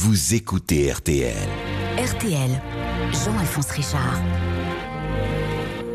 vous écoutez RTL. RTL, Jean-Alphonse Richard.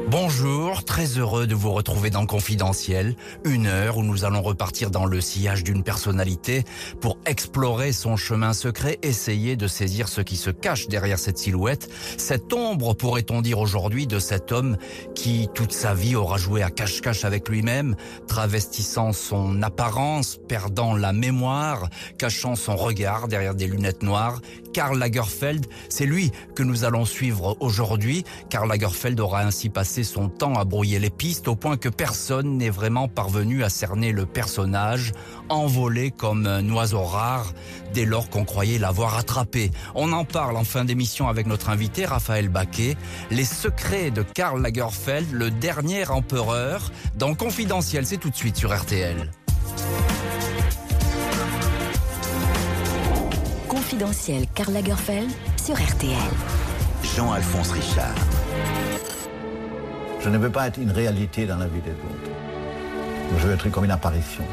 Bonjour, très heureux de vous retrouver dans Confidentiel, une heure où nous allons repartir dans le sillage d'une personnalité pour explorer son chemin secret, essayer de saisir ce qui se cache derrière cette silhouette, cette ombre, pourrait-on dire aujourd'hui, de cet homme qui toute sa vie aura joué à cache-cache avec lui-même, travestissant son apparence, perdant la mémoire, cachant son regard derrière des lunettes noires. Karl Lagerfeld, c'est lui que nous allons suivre aujourd'hui. Karl Lagerfeld aura ainsi passé son temps à brouiller les pistes au point que personne n'est vraiment parvenu à cerner le personnage, envolé comme un oiseau rare dès lors qu'on croyait l'avoir attrapé. On en parle en fin d'émission avec notre invité Raphaël Baquet. Les secrets de Karl Lagerfeld, le dernier empereur, dans Confidentiel, c'est tout de suite sur RTL. Confidentiel Karl Lagerfeld sur RTL. Jean-Alphonse Richard. Je ne veux pas être une réalité dans la vie des autres. Je veux être comme une apparition.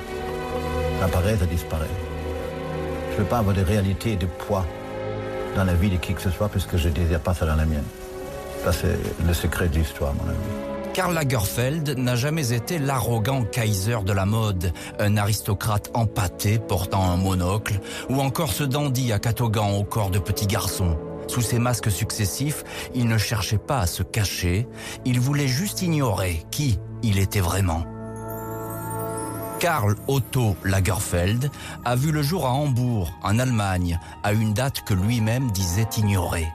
Apparaît, ça disparaît. Je ne veux pas avoir de réalité et de poids dans la vie de qui que ce soit, puisque je ne désire pas ça dans la mienne. Ça, c'est le secret de l'histoire, mon ami. Karl Lagerfeld n'a jamais été l'arrogant Kaiser de la mode, un aristocrate empâté portant un monocle, ou encore ce dandy à catogan au corps de petit garçon. Sous ses masques successifs, il ne cherchait pas à se cacher, il voulait juste ignorer qui il était vraiment. Karl Otto Lagerfeld a vu le jour à Hambourg, en Allemagne, à une date que lui-même disait ignorer.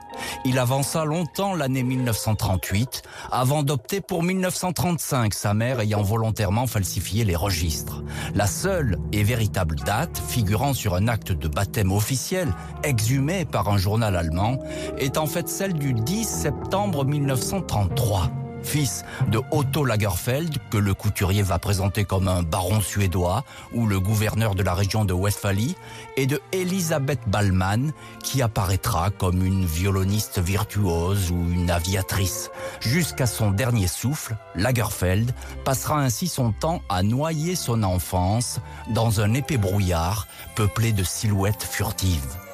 Il avança longtemps l'année 1938 avant d'opter pour 1935, sa mère ayant volontairement falsifié les registres. La seule et véritable date figurant sur un acte de baptême officiel exhumé par un journal allemand est en fait celle du 10 septembre 1933 fils de Otto Lagerfeld, que le couturier va présenter comme un baron suédois, ou le gouverneur de la région de Westphalie, et de Elisabeth Ballmann, qui apparaîtra comme une violoniste virtuose ou une aviatrice. Jusqu'à son dernier souffle, Lagerfeld passera ainsi son temps à noyer son enfance dans un épais brouillard peuplé de silhouettes furtives.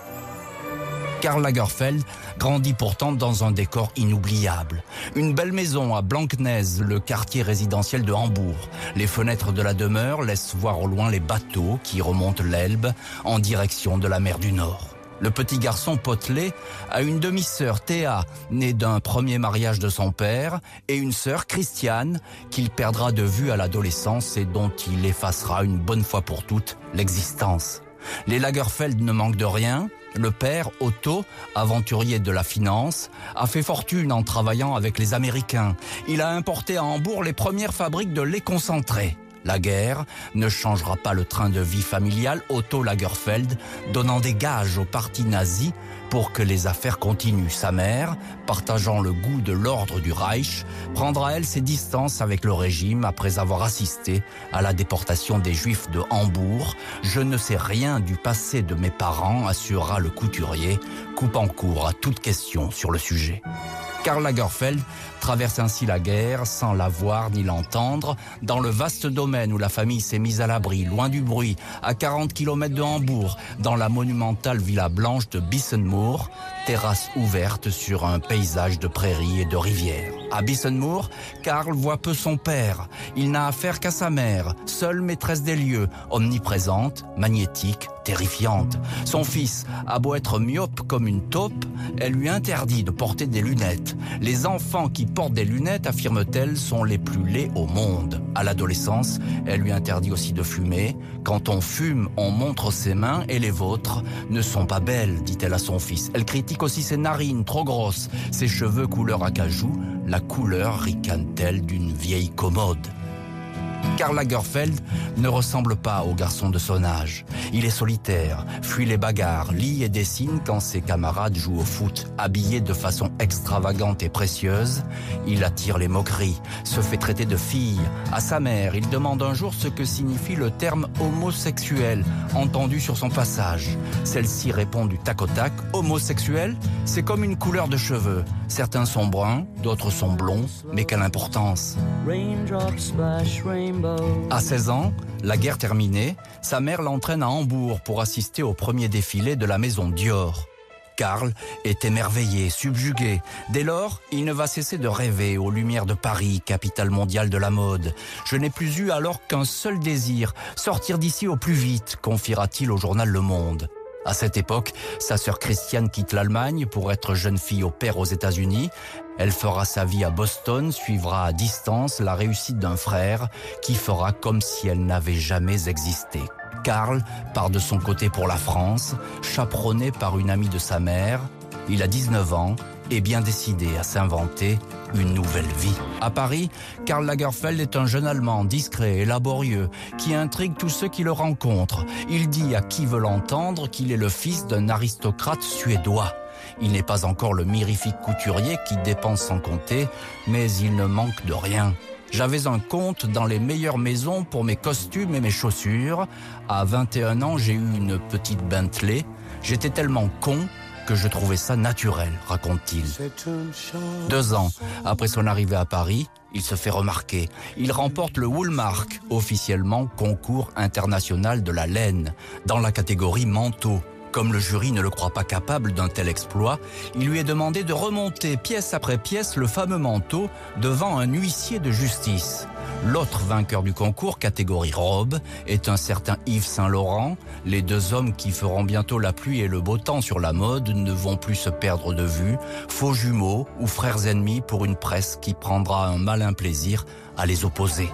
Karl Lagerfeld grandit pourtant dans un décor inoubliable. Une belle maison à Blanknez, le quartier résidentiel de Hambourg. Les fenêtres de la demeure laissent voir au loin les bateaux qui remontent l'Elbe en direction de la mer du Nord. Le petit garçon potelé a une demi-sœur Théa, née d'un premier mariage de son père, et une sœur Christiane, qu'il perdra de vue à l'adolescence et dont il effacera une bonne fois pour toutes l'existence. Les Lagerfeld ne manquent de rien, le père, Otto, aventurier de la finance, a fait fortune en travaillant avec les Américains. Il a importé à Hambourg les premières fabriques de lait concentré. La guerre ne changera pas le train de vie familial Otto Lagerfeld, donnant des gages au parti nazi pour que les affaires continuent. Sa mère, partageant le goût de l'ordre du Reich, prendra elle ses distances avec le régime après avoir assisté à la déportation des Juifs de Hambourg. Je ne sais rien du passé de mes parents, assurera le couturier, coupant court à toute question sur le sujet. Karl Lagerfeld traverse ainsi la guerre sans la voir ni l'entendre, dans le vaste domaine où la famille s'est mise à l'abri, loin du bruit, à 40 km de Hambourg, dans la monumentale villa blanche de Bissenmoor, terrasse ouverte sur un paysage de prairies et de rivières. À Bissenmoor, Karl voit peu son père. Il n'a affaire qu'à sa mère, seule maîtresse des lieux, omniprésente, magnétique, terrifiante. Son fils a beau être myope comme une taupe, elle lui interdit de porter des lunettes. Les enfants qui portent des lunettes, affirme-t-elle, sont les plus laids au monde. À l'adolescence, elle lui interdit aussi de fumer. Quand on fume, on montre ses mains et les vôtres ne sont pas belles, dit-elle à son fils. Elle critique aussi ses narines trop grosses, ses cheveux couleur acajou, la couleur ricane-t-elle d'une vieille commode? Karl Lagerfeld ne ressemble pas au garçon de son âge. Il est solitaire, fuit les bagarres, lit et dessine quand ses camarades jouent au foot. Habillé de façon extravagante et précieuse, il attire les moqueries, se fait traiter de fille. À sa mère, il demande un jour ce que signifie le terme homosexuel, entendu sur son passage. Celle-ci répond du tac au tac, homosexuel, c'est comme une couleur de cheveux. Certains sont bruns, d'autres sont blonds, mais quelle importance À 16 ans, la guerre terminée, sa mère l'entraîne à Hambourg pour assister au premier défilé de la maison Dior. Karl est émerveillé, subjugué. Dès lors, il ne va cesser de rêver aux lumières de Paris, capitale mondiale de la mode. Je n'ai plus eu alors qu'un seul désir, sortir d'ici au plus vite, confiera-t-il au journal Le Monde. À cette époque, sa sœur Christiane quitte l'Allemagne pour être jeune fille au père aux États-Unis. Elle fera sa vie à Boston, suivra à distance la réussite d'un frère qui fera comme si elle n'avait jamais existé. Karl part de son côté pour la France, chaperonné par une amie de sa mère. Il a 19 ans et bien décidé à s'inventer une nouvelle vie. À Paris, Karl Lagerfeld est un jeune Allemand discret et laborieux qui intrigue tous ceux qui le rencontrent. Il dit à qui veut l'entendre qu'il est le fils d'un aristocrate suédois. Il n'est pas encore le mirifique couturier qui dépense sans compter, mais il ne manque de rien. J'avais un compte dans les meilleures maisons pour mes costumes et mes chaussures. À 21 ans, j'ai eu une petite Bentley. J'étais tellement con que je trouvais ça naturel, raconte-t-il. Deux ans après son arrivée à Paris, il se fait remarquer. Il remporte le Woolmark, officiellement concours international de la laine, dans la catégorie manteau. Comme le jury ne le croit pas capable d'un tel exploit, il lui est demandé de remonter pièce après pièce le fameux manteau devant un huissier de justice. L'autre vainqueur du concours, catégorie robe, est un certain Yves Saint-Laurent. Les deux hommes qui feront bientôt la pluie et le beau temps sur la mode ne vont plus se perdre de vue, faux jumeaux ou frères ennemis pour une presse qui prendra un malin plaisir à les opposer.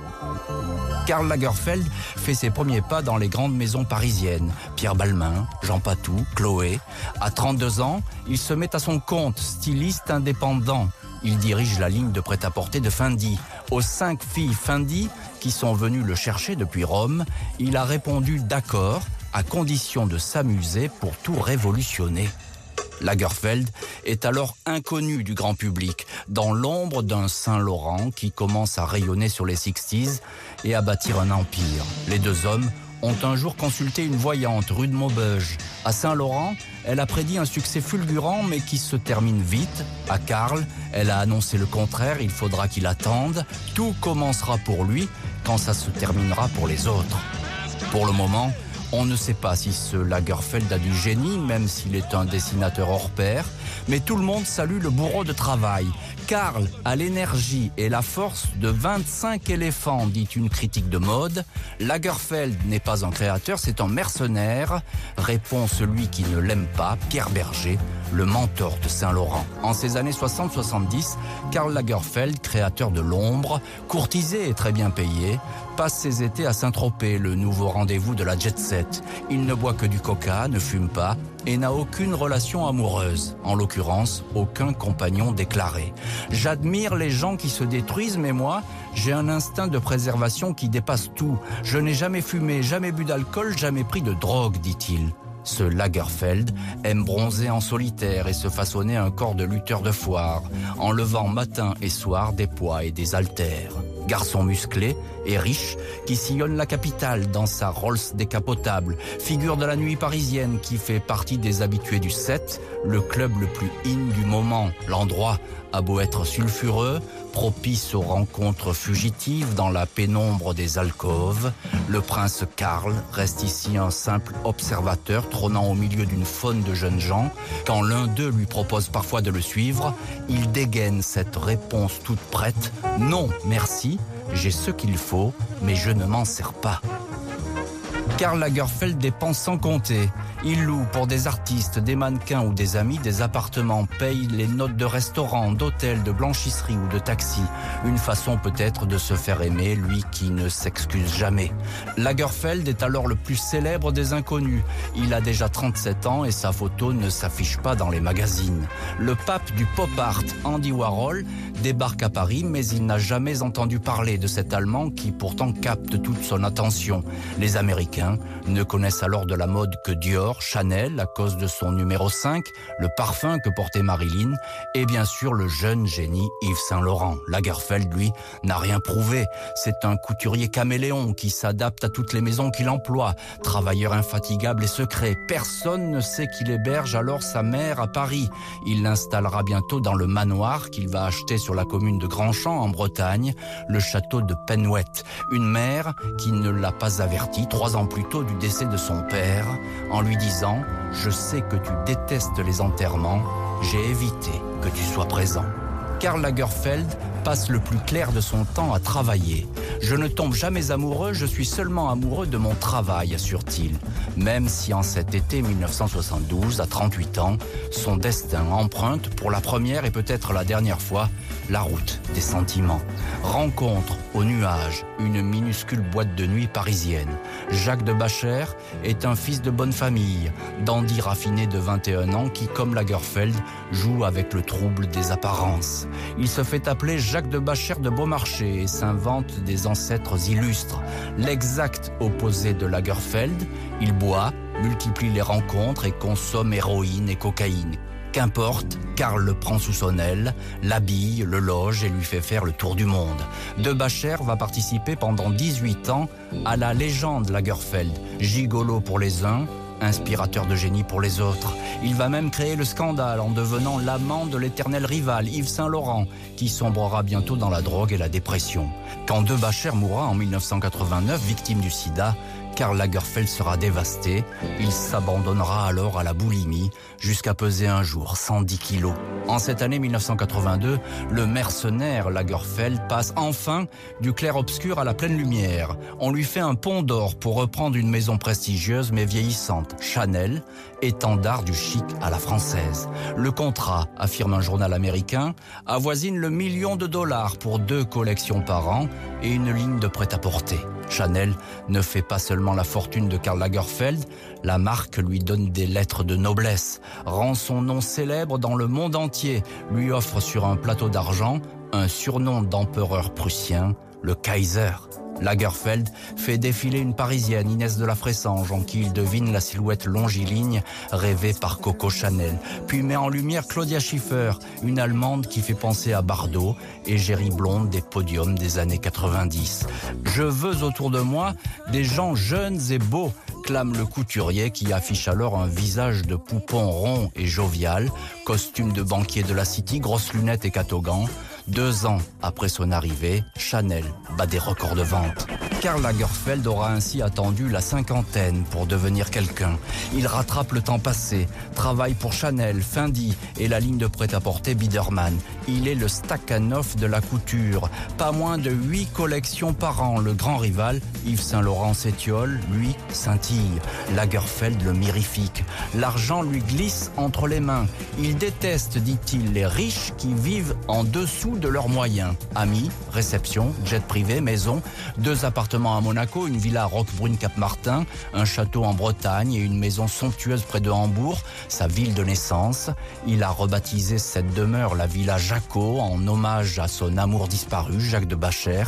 Karl Lagerfeld fait ses premiers pas dans les grandes maisons parisiennes. Pierre Balmain, Jean Patou, Chloé. À 32 ans, il se met à son compte, styliste indépendant. Il dirige la ligne de prêt-à-porter de Fendi. Aux cinq filles Fendi qui sont venues le chercher depuis Rome, il a répondu d'accord à condition de s'amuser pour tout révolutionner. Lagerfeld est alors inconnu du grand public, dans l'ombre d'un Saint-Laurent qui commence à rayonner sur les Sixties et à bâtir un empire. Les deux hommes ont un jour consulté une voyante rue de Maubeuge. À Saint-Laurent, elle a prédit un succès fulgurant mais qui se termine vite. À Karl, elle a annoncé le contraire, il faudra qu'il attende. Tout commencera pour lui quand ça se terminera pour les autres. Pour le moment, on ne sait pas si ce Lagerfeld a du génie, même s'il est un dessinateur hors pair, mais tout le monde salue le bourreau de travail. Karl a l'énergie et la force de 25 éléphants, dit une critique de mode. Lagerfeld n'est pas un créateur, c'est un mercenaire, répond celui qui ne l'aime pas, Pierre Berger, le mentor de Saint-Laurent. En ces années 60-70, Karl Lagerfeld, créateur de l'ombre, courtisé et très bien payé, passe ses étés à Saint-Tropez, le nouveau rendez-vous de la jet set. Il ne boit que du coca, ne fume pas et n'a aucune relation amoureuse, en l'occurrence aucun compagnon déclaré. J'admire les gens qui se détruisent, mais moi, j'ai un instinct de préservation qui dépasse tout. Je n'ai jamais fumé, jamais bu d'alcool, jamais pris de drogue, dit-il. Ce Lagerfeld aime bronzer en solitaire et se façonner un corps de lutteur de foire, en levant matin et soir des poids et des haltères. Garçon musclé et riche qui sillonne la capitale dans sa Rolls décapotable, figure de la nuit parisienne qui fait partie des habitués du 7, le club le plus in du moment. L'endroit a beau être sulfureux, propice aux rencontres fugitives dans la pénombre des alcôves, le prince Karl reste ici un simple observateur trônant au milieu d'une faune de jeunes gens. Quand l'un d'eux lui propose parfois de le suivre, il dégaine cette réponse toute prête. Non, merci, j'ai ce qu'il faut, mais je ne m'en sers pas. Karl Lagerfeld dépense sans compter. Il loue pour des artistes, des mannequins ou des amis des appartements, paye les notes de restaurant, d'hôtel, de blanchisserie ou de taxi. Une façon peut-être de se faire aimer, lui qui ne s'excuse jamais. Lagerfeld est alors le plus célèbre des inconnus. Il a déjà 37 ans et sa photo ne s'affiche pas dans les magazines. Le pape du pop art, Andy Warhol, débarque à Paris, mais il n'a jamais entendu parler de cet Allemand qui pourtant capte toute son attention. Les Américains Américains ne connaissent alors de la mode que Dior, Chanel, à cause de son numéro 5, le parfum que portait Marilyn, et bien sûr le jeune génie Yves Saint-Laurent. Lagerfeld, lui, n'a rien prouvé. C'est un couturier caméléon qui s'adapte à toutes les maisons qu'il emploie, travailleur infatigable et secret. Personne ne sait qu'il héberge alors sa mère à Paris. Il l'installera bientôt dans le manoir qu'il va acheter sur la commune de Grandchamp en Bretagne, le château de Penouette. Une mère qui ne l'a pas averti trois ans plus du décès de son père en lui disant « Je sais que tu détestes les enterrements, j'ai évité que tu sois présent ». Karl Lagerfeld passe le plus clair de son temps à travailler. Je ne tombe jamais amoureux, je suis seulement amoureux de mon travail, assure-t-il. Même si en cet été 1972, à 38 ans, son destin emprunte pour la première et peut-être la dernière fois la route des sentiments. Rencontre au nuage une minuscule boîte de nuit parisienne. Jacques de Bacher est un fils de bonne famille, dandy raffiné de 21 ans qui, comme Lagerfeld, joue avec le trouble des apparences. Il se fait appeler Jacques de Bacher de Beaumarchais et s'invente des ancêtres illustres. L'exact opposé de Lagerfeld, il boit, multiplie les rencontres et consomme héroïne et cocaïne. Qu'importe, Karl le prend sous son aile, l'habille, le loge et lui fait faire le tour du monde. De Bacher va participer pendant 18 ans à la légende Lagerfeld, gigolo pour les uns, inspirateur de génie pour les autres. Il va même créer le scandale en devenant l'amant de l'éternel rival Yves Saint-Laurent, qui sombrera bientôt dans la drogue et la dépression. Quand De Bacher mourra en 1989, victime du sida, Karl Lagerfeld sera dévasté. Il s'abandonnera alors à la boulimie jusqu'à peser un jour 110 kilos. En cette année 1982, le mercenaire Lagerfeld passe enfin du clair-obscur à la pleine lumière. On lui fait un pont d'or pour reprendre une maison prestigieuse mais vieillissante, Chanel, étendard du chic à la française. Le contrat, affirme un journal américain, avoisine le million de dollars pour deux collections par an et une ligne de prêt-à-porter. Chanel ne fait pas seulement la fortune de Karl Lagerfeld, la marque lui donne des lettres de noblesse, rend son nom célèbre dans le monde entier, lui offre sur un plateau d'argent un surnom d'empereur prussien, le Kaiser. Lagerfeld fait défiler une Parisienne, Inès de la Fressange, en qui il devine la silhouette longiligne rêvée par Coco Chanel, puis met en lumière Claudia Schiffer, une Allemande qui fait penser à Bardot, et Géry Blonde des podiums des années 90. Je veux autour de moi des gens jeunes et beaux, clame le couturier qui affiche alors un visage de poupon rond et jovial, costume de banquier de la City, grosses lunettes et catogan. Deux ans après son arrivée, Chanel bat des records de vente. Karl Lagerfeld aura ainsi attendu la cinquantaine pour devenir quelqu'un. Il rattrape le temps passé, travaille pour Chanel, Fendi et la ligne de prêt-à-porter Biederman. Il est le Stakhanov de la couture. Pas moins de huit collections par an. Le grand rival, Yves Saint-Laurent s'étiole, lui, scintille. Lagerfeld le mirifique. L'argent lui glisse entre les mains. Il déteste, dit-il, les riches qui vivent en dessous de leurs moyens. Amis, réception, jet privé, maison, deux appartements à Monaco, une villa à Roquebrune-Cap-Martin, un château en Bretagne et une maison somptueuse près de Hambourg, sa ville de naissance. Il a rebaptisé cette demeure la villa Jaco en hommage à son amour disparu, Jacques de Bacher.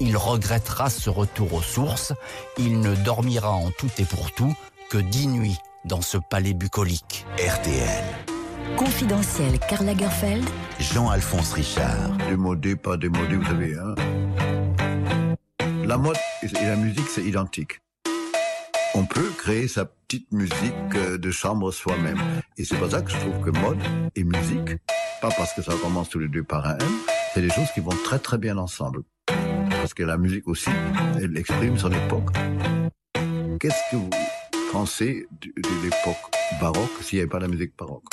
Il regrettera ce retour aux sources. Il ne dormira en tout et pour tout que dix nuits dans ce palais bucolique. RTL. Confidentiel Karl Lagerfeld, Jean-Alphonse Richard. Démodé, pas démodé, vous savez. Hein la mode et la musique, c'est identique. On peut créer sa petite musique euh, de chambre soi-même. Et c'est pour ça que je trouve que mode et musique, pas parce que ça commence tous les deux par un M, c'est des choses qui vont très très bien ensemble. Parce que la musique aussi, elle exprime son époque. Qu'est-ce que vous pensez de, de l'époque baroque s'il n'y avait pas la musique baroque?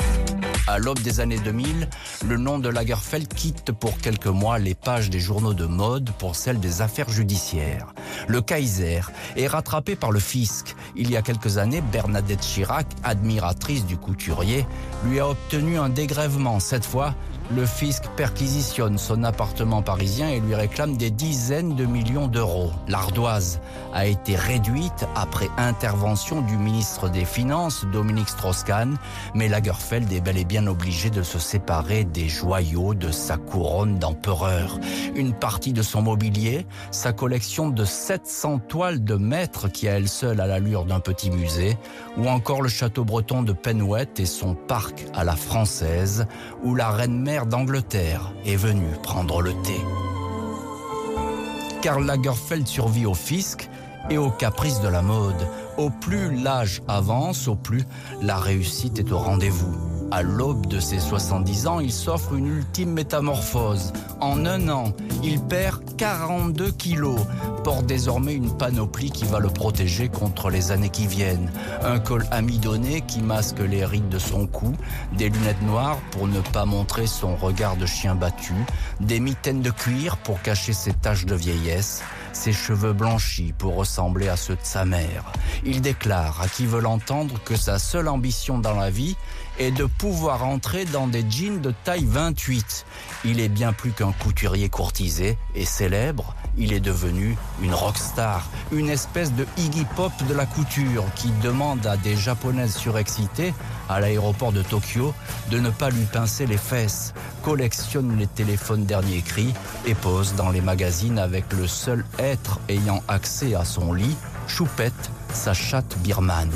À l'aube des années 2000, le nom de Lagerfeld quitte pour quelques mois les pages des journaux de mode pour celles des affaires judiciaires. Le Kaiser est rattrapé par le fisc. Il y a quelques années, Bernadette Chirac, admiratrice du couturier, lui a obtenu un dégrèvement, cette fois le fisc perquisitionne son appartement parisien et lui réclame des dizaines de millions d'euros. L'ardoise a été réduite après intervention du ministre des Finances, Dominique Strauss-Kahn, mais Lagerfeld est bel et bien obligé de se séparer des joyaux de sa couronne d'empereur. Une partie de son mobilier, sa collection de 700 toiles de maître qui a elle seule à l'allure d'un petit musée, ou encore le château breton de Penouette et son parc à la française, où la reine-mère d'Angleterre est venue prendre le thé. Karl Lagerfeld survit au fisc et aux caprices de la mode. Au plus l'âge avance, au plus la réussite est au rendez-vous. À l'aube de ses 70 ans, il s'offre une ultime métamorphose. En un an, il perd 42 kilos, porte désormais une panoplie qui va le protéger contre les années qui viennent. Un col amidonné qui masque les rides de son cou, des lunettes noires pour ne pas montrer son regard de chien battu, des mitaines de cuir pour cacher ses taches de vieillesse, ses cheveux blanchis pour ressembler à ceux de sa mère. Il déclare à qui veut l'entendre que sa seule ambition dans la vie est de pouvoir entrer dans des jeans de taille 28. Il est bien plus qu'un couturier courtisé et célèbre, il est devenu une rockstar, une espèce de Iggy Pop de la couture qui demande à des japonaises surexcitées à l'aéroport de Tokyo de ne pas lui pincer les fesses, collectionne les téléphones dernier cri et pose dans les magazines avec le seul être ayant accès à son lit, Choupette, sa chatte birmane.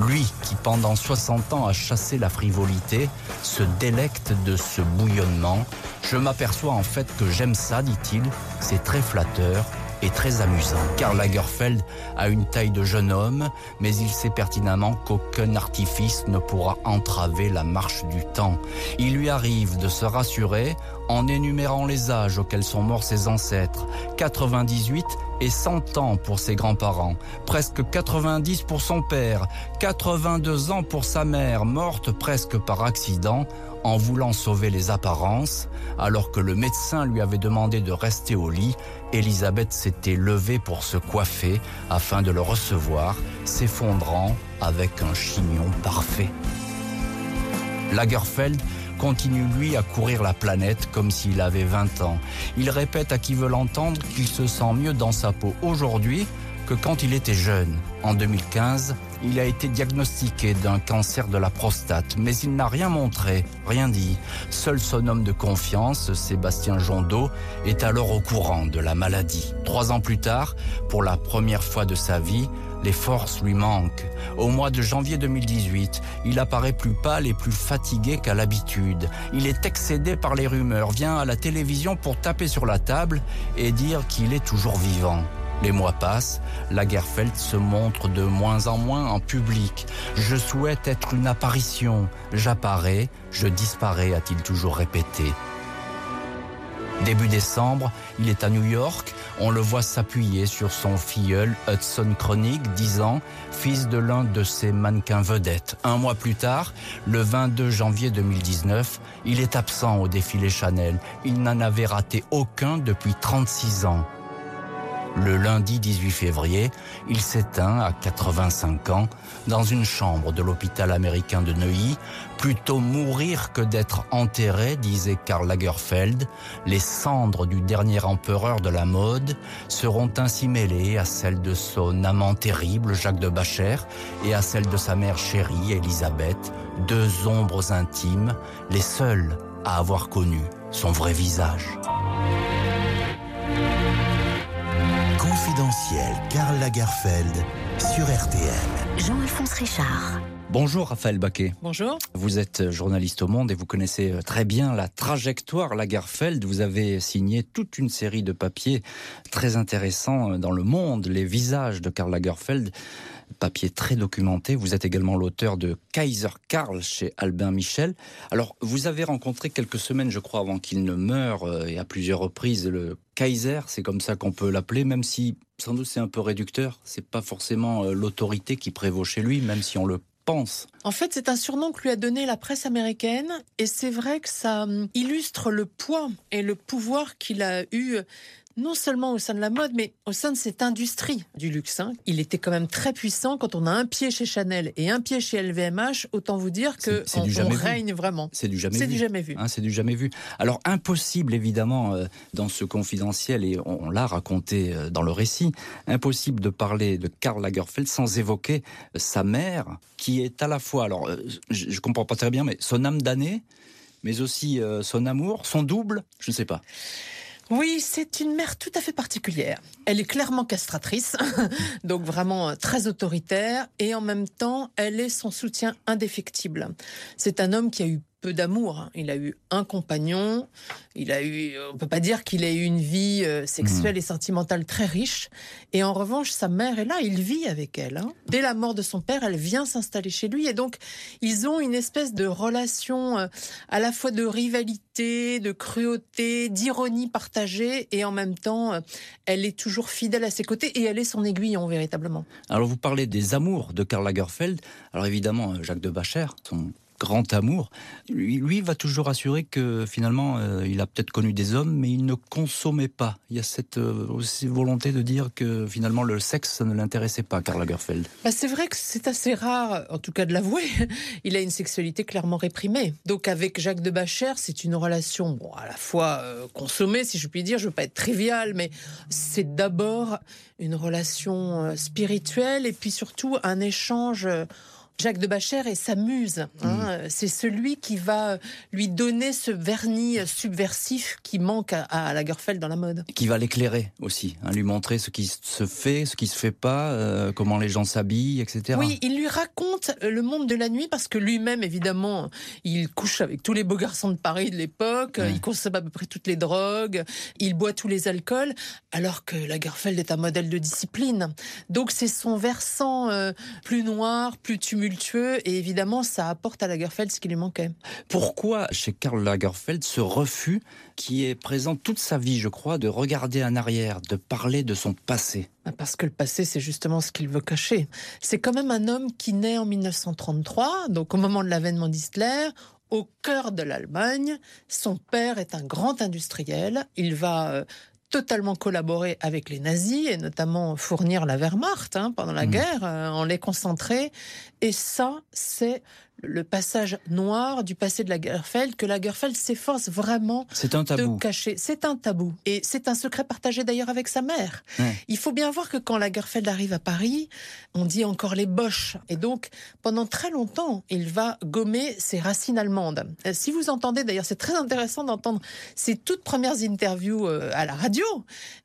Lui qui pendant 60 ans a chassé la frivolité se délecte de ce bouillonnement. Je m'aperçois en fait que j'aime ça, dit-il, c'est très flatteur et très amusant. Karl Lagerfeld a une taille de jeune homme, mais il sait pertinemment qu'aucun artifice ne pourra entraver la marche du temps. Il lui arrive de se rassurer en énumérant les âges auxquels sont morts ses ancêtres. 98 et 100 ans pour ses grands-parents, presque 90 pour son père, 82 ans pour sa mère, morte presque par accident en voulant sauver les apparences, alors que le médecin lui avait demandé de rester au lit, Elisabeth s'était levée pour se coiffer afin de le recevoir, s'effondrant avec un chignon parfait. Lagerfeld continue lui à courir la planète comme s'il avait 20 ans. Il répète à qui veut l'entendre qu'il se sent mieux dans sa peau aujourd'hui que quand il était jeune. En 2015, il a été diagnostiqué d'un cancer de la prostate, mais il n'a rien montré, rien dit. Seul son homme de confiance, Sébastien Jondot, est alors au courant de la maladie. Trois ans plus tard, pour la première fois de sa vie, les forces lui manquent. Au mois de janvier 2018, il apparaît plus pâle et plus fatigué qu'à l'habitude. Il est excédé par les rumeurs, vient à la télévision pour taper sur la table et dire qu'il est toujours vivant. Les mois passent, Lagerfeld se montre de moins en moins en public. Je souhaite être une apparition. J'apparais, je disparais, a-t-il toujours répété. Début décembre, il est à New York. On le voit s'appuyer sur son filleul Hudson Chronic, 10 ans, fils de l'un de ses mannequins vedettes. Un mois plus tard, le 22 janvier 2019, il est absent au défilé Chanel. Il n'en avait raté aucun depuis 36 ans. Le lundi 18 février, il s'éteint à 85 ans dans une chambre de l'hôpital américain de Neuilly. Plutôt mourir que d'être enterré, disait Karl Lagerfeld. Les cendres du dernier empereur de la mode seront ainsi mêlées à celles de son amant terrible, Jacques de Bacher, et à celles de sa mère chérie, Elisabeth, deux ombres intimes, les seules à avoir connu son vrai visage. Confidentiel Karl Lagerfeld sur RTL. Jean-Alphonse Richard. Bonjour Raphaël Baquet. Bonjour. Vous êtes journaliste au Monde et vous connaissez euh, très bien la trajectoire Lagerfeld. Vous avez signé toute une série de papiers très intéressants euh, dans le Monde, les visages de Karl Lagerfeld papier très documenté. Vous êtes également l'auteur de Kaiser Karl chez Albin Michel. Alors, vous avez rencontré quelques semaines, je crois, avant qu'il ne meure, euh, et à plusieurs reprises, le Kaiser, c'est comme ça qu'on peut l'appeler, même si sans doute c'est un peu réducteur. C'est pas forcément euh, l'autorité qui prévaut chez lui, même si on le pense. En fait, c'est un surnom que lui a donné la presse américaine, et c'est vrai que ça hum, illustre le poids et le pouvoir qu'il a eu non seulement au sein de la mode, mais au sein de cette industrie du luxe. Hein. Il était quand même très puissant. Quand on a un pied chez Chanel et un pied chez LVMH, autant vous dire que C'est- on, vu. règne vraiment. C'est du jamais C'est vu. du jamais vu. Hein, c'est du jamais vu. Alors impossible évidemment euh, dans ce confidentiel et on, on l'a raconté euh, dans le récit, impossible de parler de Karl Lagerfeld sans évoquer euh, sa mère qui est à la fois alors je, je comprends pas très bien mais son âme damnée mais aussi son amour, son double, je ne sais pas. Oui, c'est une mère tout à fait particulière. Elle est clairement castratrice, donc vraiment euh, très autoritaire, et en même temps, elle est son soutien indéfectible. C'est un homme qui a eu peu d'amour. hein. Il a eu un compagnon, il a eu, on peut pas dire qu'il ait eu une vie euh, sexuelle et sentimentale très riche. Et en revanche, sa mère est là, il vit avec elle. hein. Dès la mort de son père, elle vient s'installer chez lui, et donc ils ont une espèce de relation euh, à la fois de rivalité, de cruauté, d'ironie partagée, et en même temps, euh, elle est toujours fidèle à ses côtés, et elle est son aiguillon véritablement. Alors vous parlez des amours de Karl Lagerfeld. Alors évidemment euh, Jacques de Bacher, son grand amour, lui, va toujours assurer que finalement euh, il a peut-être connu des hommes mais il ne consommait pas. Il y a cette euh, volonté de dire que finalement le sexe ça ne l'intéressait pas Karl Lagerfeld. Bah, c'est vrai que c'est assez rare, en tout cas de l'avouer. Il a une sexualité clairement réprimée. Donc avec Jacques de Bacher, c'est une relation bon, à la fois euh, consommée, si je puis dire. Je veux pas être trivial, mais c'est d'abord une relation spirituelle et puis surtout un échange. Jacques de Bacher est sa muse. hein. C'est celui qui va lui donner ce vernis subversif qui manque à, à Lagerfeld dans la mode. Qui va l'éclairer aussi, hein, lui montrer ce qui se fait, ce qui se fait pas, euh, comment les gens s'habillent, etc. Oui, il lui raconte euh, le monde de la nuit parce que lui-même, évidemment, il couche avec tous les beaux garçons de Paris de l'époque, Ouais. il consomme à peu près toutes les drogues, il boit tous les alcools, alors que Lagerfeld est un modèle de discipline. Donc c'est son versant euh, plus noir, plus tumultueux, et évidemment, ça apporte à Lagerfeld ce qui lui manquait. Pourquoi chez Karl Lagerfeld ce refus qui est présent toute sa vie, je crois, de regarder en arrière, de parler de son passé? Ah, Parce que le passé, c'est justement ce qu'il veut cacher. C'est quand même un homme qui naît en 1933, donc au moment de l'avènement d'Hitler, au cœur de l'Allemagne. Son père est un grand industriel. Il va euh, totalement collaborer avec les nazis et notamment fournir la Wehrmacht hein, pendant la Mhm. guerre, euh, en les concentrer. Et ça, c'est le passage noir du passé de Lagerfeld que Lagerfeld s'efforce vraiment un de cacher. C'est un tabou. Et c'est un secret partagé d'ailleurs avec sa mère. Ouais. Il faut bien voir que quand Lagerfeld arrive à Paris, on dit encore les boches. Et donc, pendant très longtemps, il va gommer ses racines allemandes. Euh, Si vous entendez, d'ailleurs, c'est très intéressant d'entendre ses toutes premières interviews euh, à la radio.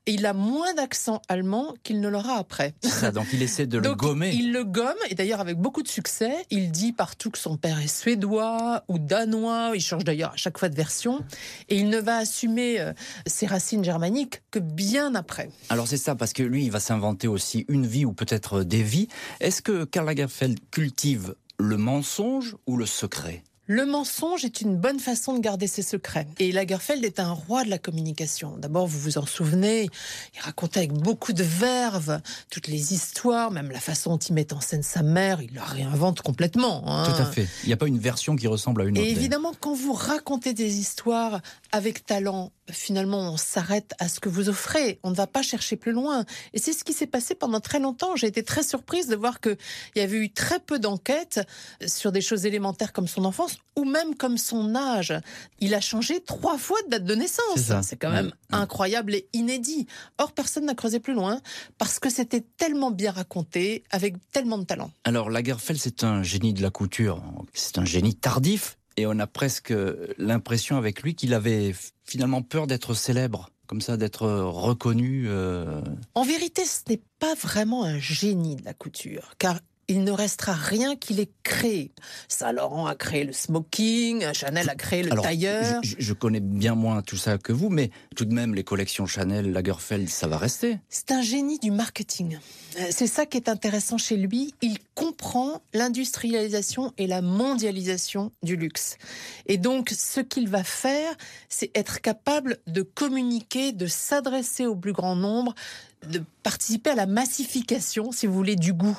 Et il a moins d'accent allemand qu'il ne l'aura après. Ça, donc il essaie de le Donc, gommer. Il le gomme, et d'ailleurs avec beaucoup de succès. Il dit partout que son père est suédois ou danois. Il change d'ailleurs à chaque fois de version. Et il ne va assumer euh, ses racines germaniques que bien après. Alors c'est ça, parce que lui, il va s'inventer aussi une vie ou peut-être des vies. Est-ce que Karl Lagerfeld cultive le mensonge ou le secret? Le mensonge est une bonne façon de garder ses secrets. Et Lagerfeld est un roi de la communication. D'abord, vous vous en souvenez, il racontait avec beaucoup de verve toutes les histoires, même la façon dont il met en scène sa mère, il la réinvente complètement. hein. Tout à fait. Il n'y a pas une version qui ressemble à une autre. Et évidemment, quand vous racontez des histoires avec talent, finalement, on s'arrête à ce que vous offrez. On ne va pas chercher plus loin. Et c'est ce qui s'est passé pendant très longtemps. J'ai été très surprise de voir qu'il y avait eu très peu d'enquêtes sur des choses élémentaires comme son enfance ou même comme son âge. Il a changé trois fois de date de naissance. C'est ça. C'est quand même incroyable et inédit. Or, personne n'a creusé plus loin parce que c'était tellement bien raconté, avec tellement de talent. Alors Lagerfeld, c'est un génie de la couture. C'est un génie tardif. Et on a presque l'impression avec lui qu'il avait finalement peur d'être célèbre, comme ça, d'être reconnu. euh, En vérité, ce n'est pas vraiment un génie de la couture, car il ne restera rien qu'il ait créé. Saint Laurent a créé le smoking, Chanel a créé le Alors, tailleur. Je, je- je connais bien moins tout ça que vous, mais tout de même, les collections Chanel, Lagerfeld, ça va rester. C'est un génie du marketing. Euh, C'est ça qui est intéressant chez lui. Il comprend l'industrialisation et la mondialisation du luxe. Et donc, ce qu'il va faire, c'est être capable de communiquer, de s'adresser au plus grand nombre, de participer à la massification, si vous voulez, du goût.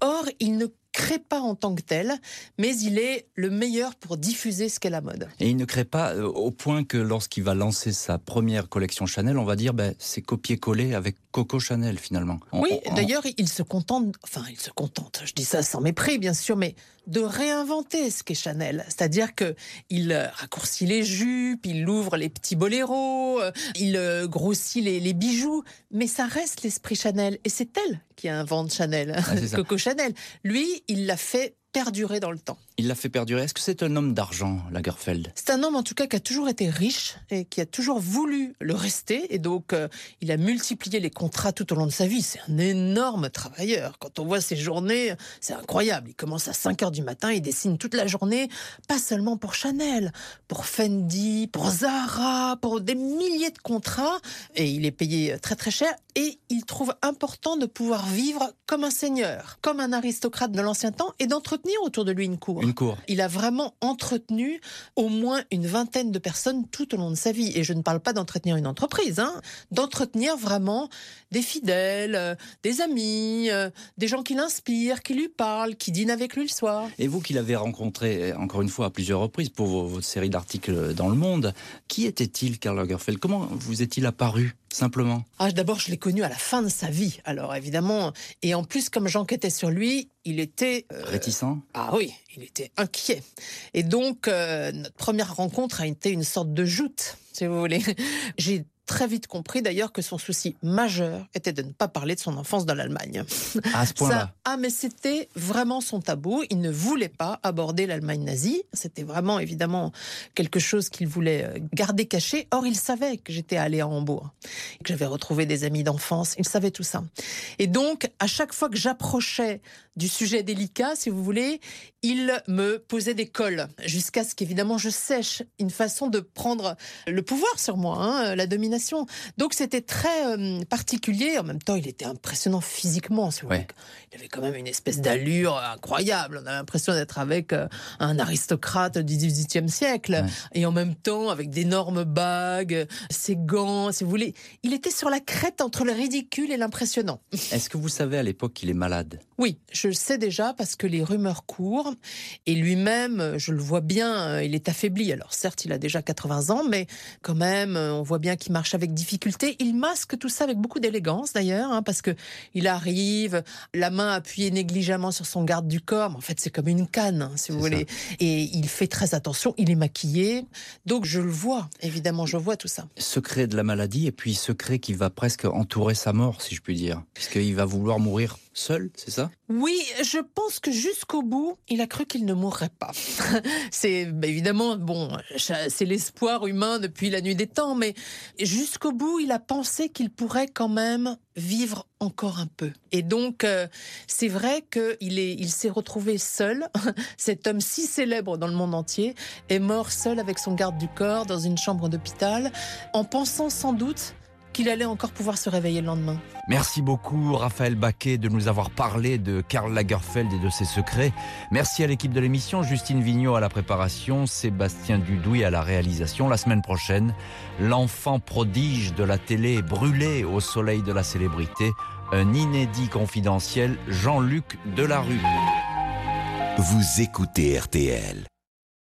Or, il ne crée pas en tant que tel, mais il est le meilleur pour diffuser ce qu'est la mode. Et il ne crée pas euh, au point que lorsqu'il va lancer sa première collection Chanel, on va dire ben, c'est copier-coller avec Coco Chanel finalement. oui, d'ailleurs, il se contente, enfin, il se contente, je dis ça sans mépris bien sûr, mais de réinventer ce qu'est Chanel. C'est-à-dire que il euh, raccourcit les jupes, il ouvre les petits boléros, euh, il grossit les, bijoux, mais ça reste l'esprit Chanel. Et c'est elle qui invente Chanel, ah, Coco Chanel. Lui, il l'a fait perdurer dans le temps. Il l'a fait perdurer. Est-ce que c'est un homme d'argent, Lagerfeld? C'est un homme en tout cas qui a toujours été riche et qui a toujours voulu le rester. Et donc, euh, il a multiplié les contrats tout au long de sa vie. C'est un énorme travailleur. Quand on voit ses journées, c'est incroyable. Il commence à 5 heures du matin, il dessine toute la journée, pas seulement pour Chanel, pour Fendi, pour Zara, pour des milliers de contrats. Et il est payé très très cher. Et il trouve important de pouvoir vivre comme un seigneur, comme un aristocrate de l'ancien temps et d'entretenir autour de lui une cour. Une cour. Il a vraiment entretenu au moins une vingtaine de personnes tout au long de sa vie. Et je ne parle pas d'entretenir une entreprise, hein, d'entretenir vraiment des fidèles, euh, des amis, euh, des gens qui l'inspirent, qui lui parlent, qui dînent avec lui le soir. Et vous qui l'avez rencontré, euh, encore une fois, à plusieurs reprises pour votre série d'articles dans Le Monde, qui était-il, Karl Lagerfeld? Comment vous est-il apparu simplement? Ah, D'abord, je l'ai connu à la fin de sa vie, alors évidemment. Et en plus, comme j'enquêtais sur lui, il était... Réticent? Ah oui, il était inquiet. Et donc, notre première rencontre a été une sorte de joute, si vous voulez. J'ai très vite compris d'ailleurs que son souci majeur était de ne pas parler de son enfance dans l'Allemagne. À ce point-là. Ah, mais c'était vraiment son tabou. Il ne voulait pas aborder l'Allemagne nazie. C'était vraiment évidemment quelque chose qu'il voulait euh, garder caché. Or, il savait que j'étais allée à Hambourg, que j'avais retrouvé des amis d'enfance. Il savait tout ça. Et donc, à chaque fois que j'approchais du sujet délicat, si vous voulez, il me posait des cols jusqu'à ce qu'évidemment je sèche une façon de prendre le pouvoir sur moi, hein, la domination donc c'était très euh, particulier. En même temps, il était impressionnant physiquement. Il avait quand même une espèce d'allure incroyable. On a l'impression d'être avec euh, un aristocrate du XVIIIe siècle. Et en même temps, avec d'énormes bagues, ses gants, si vous voulez. Il était sur la crête entre le ridicule et l'impressionnant. Est-ce que vous savez à l'époque qu'il est malade? Oui, je le sais déjà parce que les rumeurs courent. Et lui-même, je le vois bien, euh, il est affaibli. Alors certes, il a déjà 80 ans, mais quand même, on voit bien qu'il marche avec difficulté. Il masque tout ça avec beaucoup d'élégance d'ailleurs, hein, parce que il arrive, la main appuyée négligemment sur son garde du corps. Mais en fait, c'est comme une canne, hein, si vous voulez. Et il fait très attention. Il est maquillé, donc je le vois. Évidemment, je vois tout ça. Secret de la maladie et puis secret qui va presque entourer sa mort, si je puis dire, puisqu'il va vouloir mourir seul, c'est ça? Oui, je pense que jusqu'au bout, il a cru qu'il ne mourrait pas. c'est bah, évidemment bon, c'est l'espoir humain depuis la nuit des temps, mais jusqu'au bout, il a pensé qu'il pourrait quand même vivre encore un peu. Et donc, euh, c'est vrai qu'il est, il s'est retrouvé seul. Cet homme si célèbre dans le monde entier est mort seul avec son garde du corps dans une chambre d'hôpital, en pensant sans doute qu'il allait encore pouvoir se réveiller le lendemain. Merci beaucoup Raphaël Baquet de nous avoir parlé de Karl Lagerfeld et de ses secrets. Merci à l'équipe de l'émission, Justine Vignot à la préparation, Sébastien Dudouis à la réalisation. La semaine prochaine, l'enfant prodige de la télé brûlé au soleil de la célébrité, un inédit confidentiel, Jean-Luc Delarue. Vous écoutez RTL.